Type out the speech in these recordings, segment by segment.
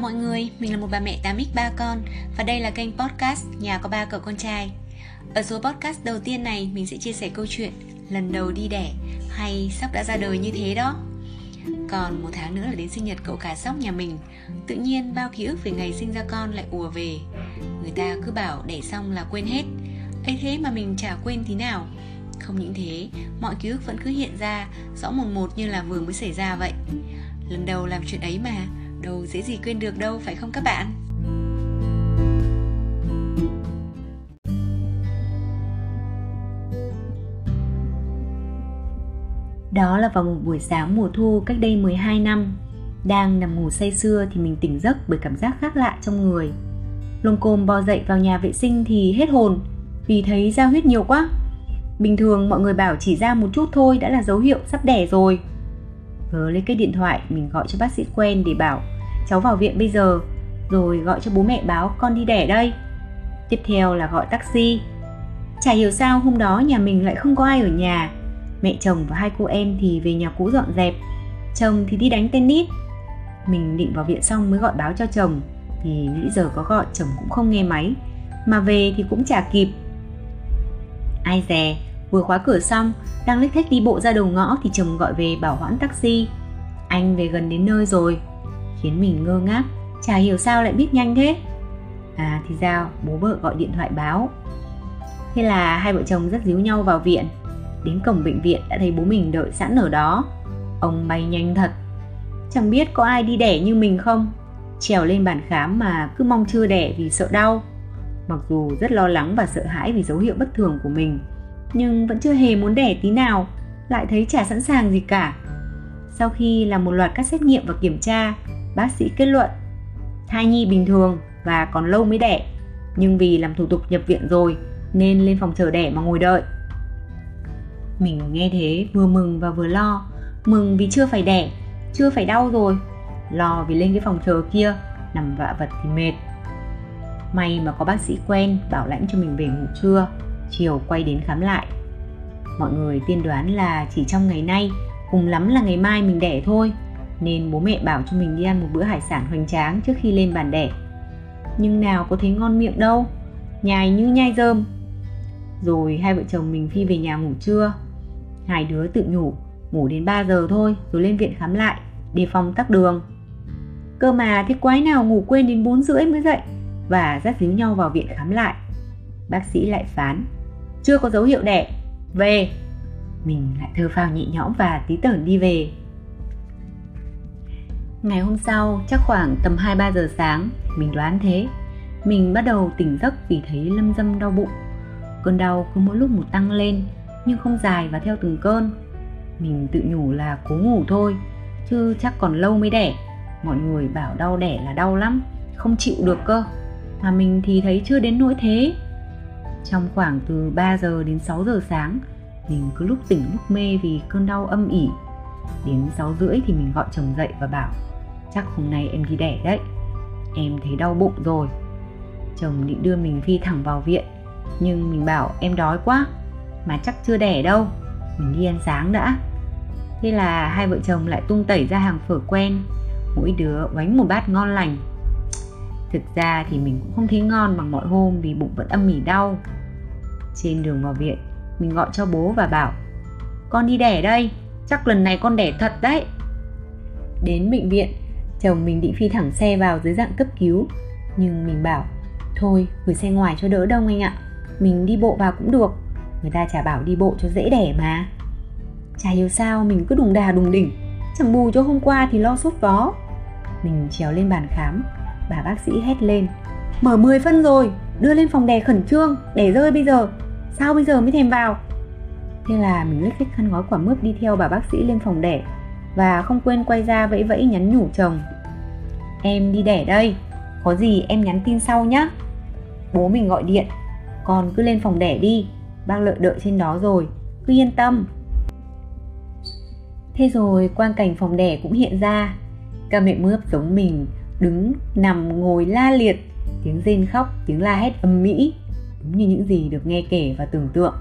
Chào mọi người, mình là một bà mẹ 8x 3 con và đây là kênh podcast Nhà có ba cậu con trai. Ở số podcast đầu tiên này mình sẽ chia sẻ câu chuyện lần đầu đi đẻ hay sắp đã ra đời như thế đó. Còn một tháng nữa là đến sinh nhật cậu cả sóc nhà mình Tự nhiên bao ký ức về ngày sinh ra con lại ùa về Người ta cứ bảo đẻ xong là quên hết ấy thế mà mình chả quên tí nào Không những thế, mọi ký ức vẫn cứ hiện ra Rõ một một như là vừa mới xảy ra vậy Lần đầu làm chuyện ấy mà đâu dễ gì quên được đâu, phải không các bạn? Đó là vào một buổi sáng mùa thu cách đây 12 năm. Đang nằm ngủ say sưa thì mình tỉnh giấc bởi cảm giác khác lạ trong người. Lông côm bò dậy vào nhà vệ sinh thì hết hồn, Vì thấy ra huyết nhiều quá. Bình thường mọi người bảo chỉ ra một chút thôi đã là dấu hiệu sắp đẻ rồi. Vớ lấy cái điện thoại mình gọi cho bác sĩ quen để bảo cháu vào viện bây giờ, rồi gọi cho bố mẹ báo con đi đẻ đây. Tiếp theo là gọi taxi. Chả hiểu sao hôm đó nhà mình lại không có ai ở nhà. Mẹ chồng và hai cô em thì về nhà cũ dọn dẹp. Chồng thì đi đánh tennis. Mình định vào viện xong mới gọi báo cho chồng, thì nghĩ giờ có gọi chồng cũng không nghe máy. Mà về thì cũng chả kịp. Ai dè, vừa khóa cửa xong, đang lếch thếch đi bộ ra đầu ngõ thì chồng gọi về bảo hoãn taxi. Anh về gần đến nơi rồi khiến mình ngơ ngác. Chả hiểu sao lại biết nhanh thế? À thì ra bố vợ gọi điện thoại báo. Thế là hai vợ chồng rất díu nhau vào viện. Đến cổng bệnh viện đã thấy bố mình đợi sẵn ở đó. Ông bay nhanh thật. Chẳng biết có ai đi đẻ như mình không? Trèo lên bàn khám mà cứ mong chưa đẻ vì sợ đau. Mặc dù rất lo lắng và sợ hãi vì dấu hiệu bất thường của mình, nhưng vẫn chưa hề muốn đẻ tí nào, lại thấy chả sẵn sàng gì cả. Sau khi làm một loạt các xét nghiệm và kiểm tra bác sĩ kết luận, thai nhi bình thường và còn lâu mới đẻ. Nhưng vì làm thủ tục nhập viện rồi nên lên phòng chờ đẻ mà ngồi đợi. Mình nghe thế vừa mừng và vừa lo, mừng vì chưa phải đẻ, chưa phải đau rồi. Lo vì lên cái phòng chờ kia, nằm vạ vật thì mệt. May mà có bác sĩ quen bảo lãnh cho mình về ngủ trưa, chiều quay đến khám lại. Mọi người tiên đoán là chỉ trong ngày nay, cùng lắm là ngày mai mình đẻ thôi nên bố mẹ bảo cho mình đi ăn một bữa hải sản hoành tráng trước khi lên bàn đẻ. Nhưng nào có thấy ngon miệng đâu, nhai như nhai rơm rồi hai vợ chồng mình phi về nhà ngủ trưa. Hai đứa tự nhủ, ngủ đến 3 giờ thôi rồi lên viện khám lại, đề phòng tắc đường. Cơ mà thế quái nào ngủ quên đến 4 rưỡi mới dậy và dắt díu nhau vào viện khám lại. Bác sĩ lại phán, chưa có dấu hiệu đẻ, về. Mình lại thơ phào nhẹ nhõm và tí tởn đi về. Ngày hôm sau, chắc khoảng tầm 2-3 giờ sáng, mình đoán thế. Mình bắt đầu tỉnh giấc vì thấy lâm dâm đau bụng. Cơn đau cứ mỗi lúc một tăng lên, nhưng không dài và theo từng cơn. Mình tự nhủ là cố ngủ thôi, chứ chắc còn lâu mới đẻ. Mọi người bảo đau đẻ là đau lắm, không chịu được cơ. Mà mình thì thấy chưa đến nỗi thế. Trong khoảng từ 3 giờ đến 6 giờ sáng, mình cứ lúc tỉnh lúc mê vì cơn đau âm ỉ. Đến 6 rưỡi thì mình gọi chồng dậy và bảo chắc hôm nay em đi đẻ đấy. Em thấy đau bụng rồi. Chồng định đưa mình phi thẳng vào viện. Nhưng mình bảo em đói quá, mà chắc chưa đẻ đâu. Mình đi ăn sáng đã. Thế là hai vợ chồng lại tung tẩy ra hàng phở quen. Mỗi đứa bánh một bát ngon lành. Thực ra thì mình cũng không thấy ngon bằng mọi hôm vì bụng vẫn âm mỉ đau. Trên đường vào viện, mình gọi cho bố và bảo, con đi đẻ đây. Chắc lần này con đẻ thật đấy. Đến bệnh viện chồng mình định phi thẳng xe vào dưới dạng cấp cứu. Nhưng mình bảo, thôi, gửi xe ngoài cho đỡ đông anh ạ. Mình đi bộ vào cũng được. Người ta chả bảo đi bộ cho dễ đẻ mà. Chả hiểu sao mình cứ đùng đà đùng đỉnh. Chẳng bù cho hôm qua thì lo sốt vó. Mình trèo lên bàn khám. Bà bác sĩ hét lên, mở 10 phân rồi, đưa lên phòng đẻ khẩn trương để rơi bây giờ. Sao bây giờ mới thèm vào? Thế là mình lấy lích khăn gói quả mướp đi theo bà bác sĩ lên phòng đẻ và không quên quay ra vẫy vẫy nhắn nhủ chồng. Em đi đẻ đây, có gì em nhắn tin sau nhé bố mình gọi điện, con cứ lên phòng đẻ đi, bác lợi đợi trên đó rồi, cứ yên tâm. Thế rồi quang cảnh phòng đẻ cũng hiện ra. Ca mẹ mướp giống mình, đứng nằm ngồi la liệt, tiếng rên khóc, tiếng la hét âm mỹ đúng như những gì được nghe kể và tưởng tượng.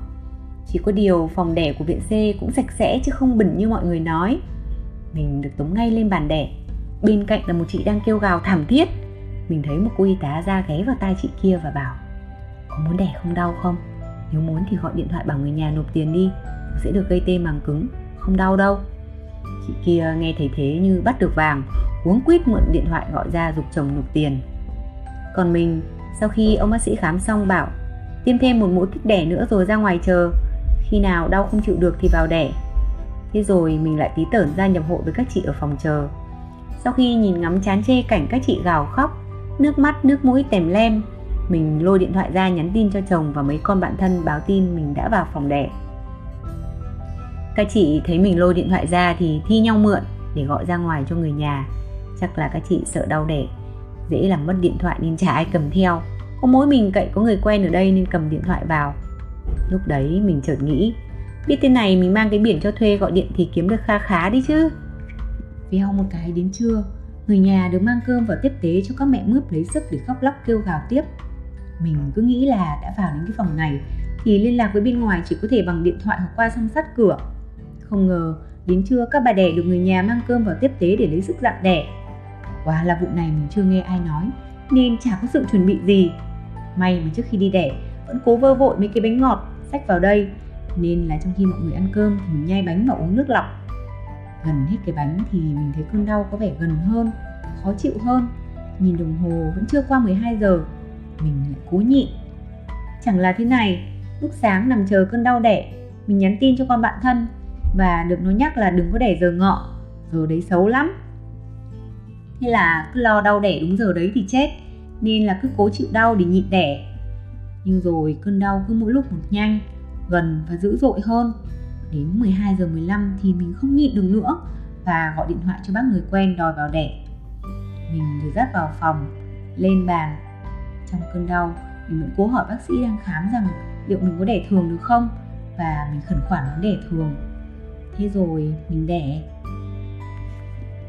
Chỉ có điều phòng đẻ của viện C cũng sạch sẽ chứ không bẩn như mọi người nói mình được tống ngay lên bàn đẻ. Bên cạnh là một chị đang kêu gào thảm thiết. Mình thấy một cô y tá ra ghé vào tai chị kia và bảo, có muốn đẻ không đau không? Nếu muốn thì gọi điện thoại bảo người nhà nộp tiền đi, sẽ được gây tê màng cứng, không đau đâu. Chị kia nghe thấy thế như bắt được vàng, uống quýt mượn điện thoại gọi ra dục chồng nộp tiền. Còn mình, sau khi ông bác sĩ khám xong bảo, tiêm thêm một mũi kích đẻ nữa rồi ra ngoài chờ. Khi nào đau không chịu được thì vào đẻ thế rồi mình lại tí tởn ra nhập hội với các chị ở phòng chờ. Sau khi nhìn ngắm chán chê cảnh các chị gào khóc, nước mắt, nước mũi tèm lem, mình lôi điện thoại ra nhắn tin cho chồng và mấy con bạn thân báo tin mình đã vào phòng đẻ. Các chị thấy mình lôi điện thoại ra thì thi nhau mượn để gọi ra ngoài cho người nhà. Chắc là các chị sợ đau đẻ, dễ làm mất điện thoại nên chả ai cầm theo. Có mỗi mình cậy có người quen ở đây nên cầm điện thoại vào. Lúc đấy mình chợt nghĩ biết thế này mình mang cái biển cho thuê gọi điện thì kiếm được kha khá đi chứ. Veo một cái đến trưa, người nhà được mang cơm vào tiếp tế cho các mẹ mướp lấy sức để khóc lóc kêu gào tiếp. Mình cứ nghĩ là đã vào đến cái phòng này thì liên lạc với bên ngoài chỉ có thể bằng điện thoại hoặc qua song sắt cửa. Không ngờ, đến trưa các bà đẻ được người nhà mang cơm vào tiếp tế để lấy sức dặn đẻ. Quá là vụ này mình chưa nghe ai nói, Nên chả có sự chuẩn bị gì. May mà trước khi đi đẻ, Vẫn cố vơ vội mấy cái bánh ngọt Xách vào đây. Nên là trong khi mọi người ăn cơm Thì mình nhai bánh và uống nước lọc. Gần hết cái bánh thì mình thấy cơn đau có vẻ gần hơn, Khó chịu hơn. Nhìn đồng hồ vẫn chưa qua 12 giờ, Mình lại cố nhịn. Chẳng là thế này, Lúc sáng nằm chờ cơn đau đẻ, Mình nhắn tin cho con bạn thân Và được nó nhắc là đừng có đẻ giờ ngọ, Giờ đấy xấu lắm. Thế là cứ lo đau đẻ đúng giờ đấy thì chết, nên là cứ cố chịu đau để nhịn đẻ. Nhưng rồi cơn đau cứ mỗi lúc một nhanh gần và dữ dội hơn. Đến 12 giờ 15 thì mình không nhịn được nữa và gọi điện thoại cho bác người quen đòi vào đẻ. Mình được dắt vào phòng, lên bàn. Trong cơn đau, mình vẫn cố hỏi bác sĩ đang khám rằng liệu mình có đẻ thường được không và mình khẩn khoản muốn đẻ thường. Thế rồi mình đẻ.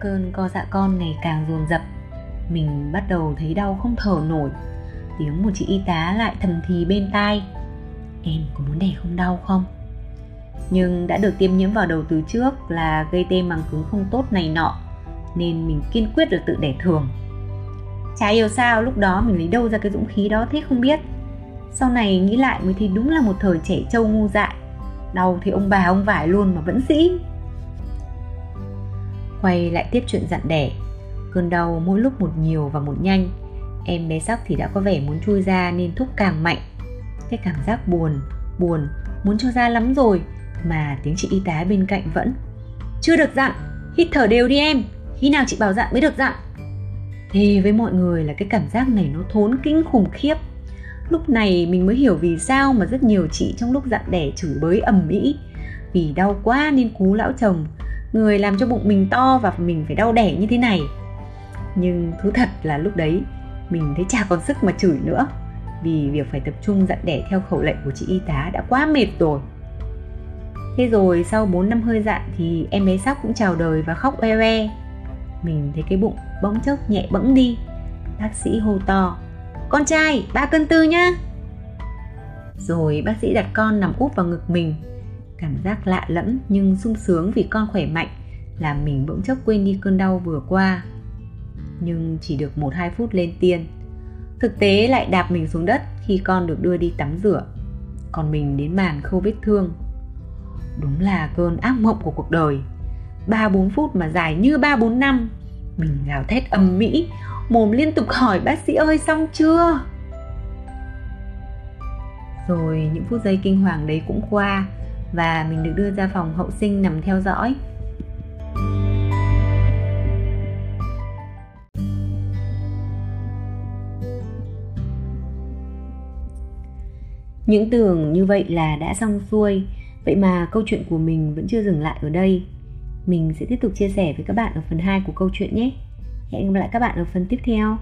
Cơn co dạ con ngày càng dồn dập. Mình bắt đầu thấy đau không thở nổi. Tiếng một chị y tá lại thầm thì bên tai. Em có muốn đẻ không đau không? Nhưng đã được tiêm nhiễm vào đầu từ trước là gây tê màng cứng không tốt này nọ, Nên mình kiên quyết là tự đẻ thường. Chả hiểu sao, lúc đó mình lấy đâu ra cái dũng khí đó thế không biết. Sau này nghĩ lại mới thấy đúng là một thời trẻ trâu ngu dại. Đau thì ông bà ông vải luôn mà vẫn sĩ Quay lại tiếp chuyện dặn đẻ. Cơn đau mỗi lúc một nhiều và một nhanh. Em bé sóc thì đã có vẻ muốn chui ra nên thúc càng mạnh. Cái cảm giác buồn, buồn, muốn cho ra lắm rồi Mà tiếng chị y tá bên cạnh vẫn. Chưa được dặn, hít thở đều đi em. Khi nào chị bảo dặn mới được dặn. Thế với mọi người là cái cảm giác này nó thốn kinh khủng khiếp. Lúc này mình mới hiểu vì sao mà rất nhiều chị trong lúc dặn đẻ chửi bới ầm ĩ. Vì đau quá nên cú lão chồng người làm cho bụng mình to và mình phải đau đẻ như thế này. Nhưng thú thật là lúc đấy mình thấy chả còn sức mà chửi nữa vì việc phải tập trung dặn đẻ theo khẩu lệnh của chị y tá đã quá mệt rồi. Thế rồi sau 4 năm hơi dặn thì em bé sóc cũng chào đời và khóc oe oe mình thấy cái bụng bỗng chốc nhẹ bẫng đi. Bác sĩ hô to, con trai, ba cân tư nhá. Rồi bác sĩ đặt con nằm úp vào ngực mình. Cảm giác lạ lẫm nhưng sung sướng vì con khỏe mạnh, làm mình bỗng chốc quên đi cơn đau vừa qua. Nhưng chỉ được một hai phút lên tiên thực tế lại đạp mình xuống đất khi con được đưa đi tắm rửa. Còn mình đến màn khâu vết thương. Đúng là cơn ác mộng của cuộc đời. Ba bốn phút mà dài như ba bốn năm. Mình gào thét ầm mỹ, mồm liên tục hỏi, bác sĩ ơi, xong chưa? Rồi những phút giây kinh hoàng đấy cũng qua và mình được đưa ra phòng hậu sinh nằm theo dõi. Những tưởng như vậy là đã xong xuôi. Vậy mà câu chuyện của mình vẫn chưa dừng lại ở đây. Mình sẽ tiếp tục chia sẻ với các bạn ở phần 2 của câu chuyện nhé. Hẹn gặp lại các bạn ở phần tiếp theo.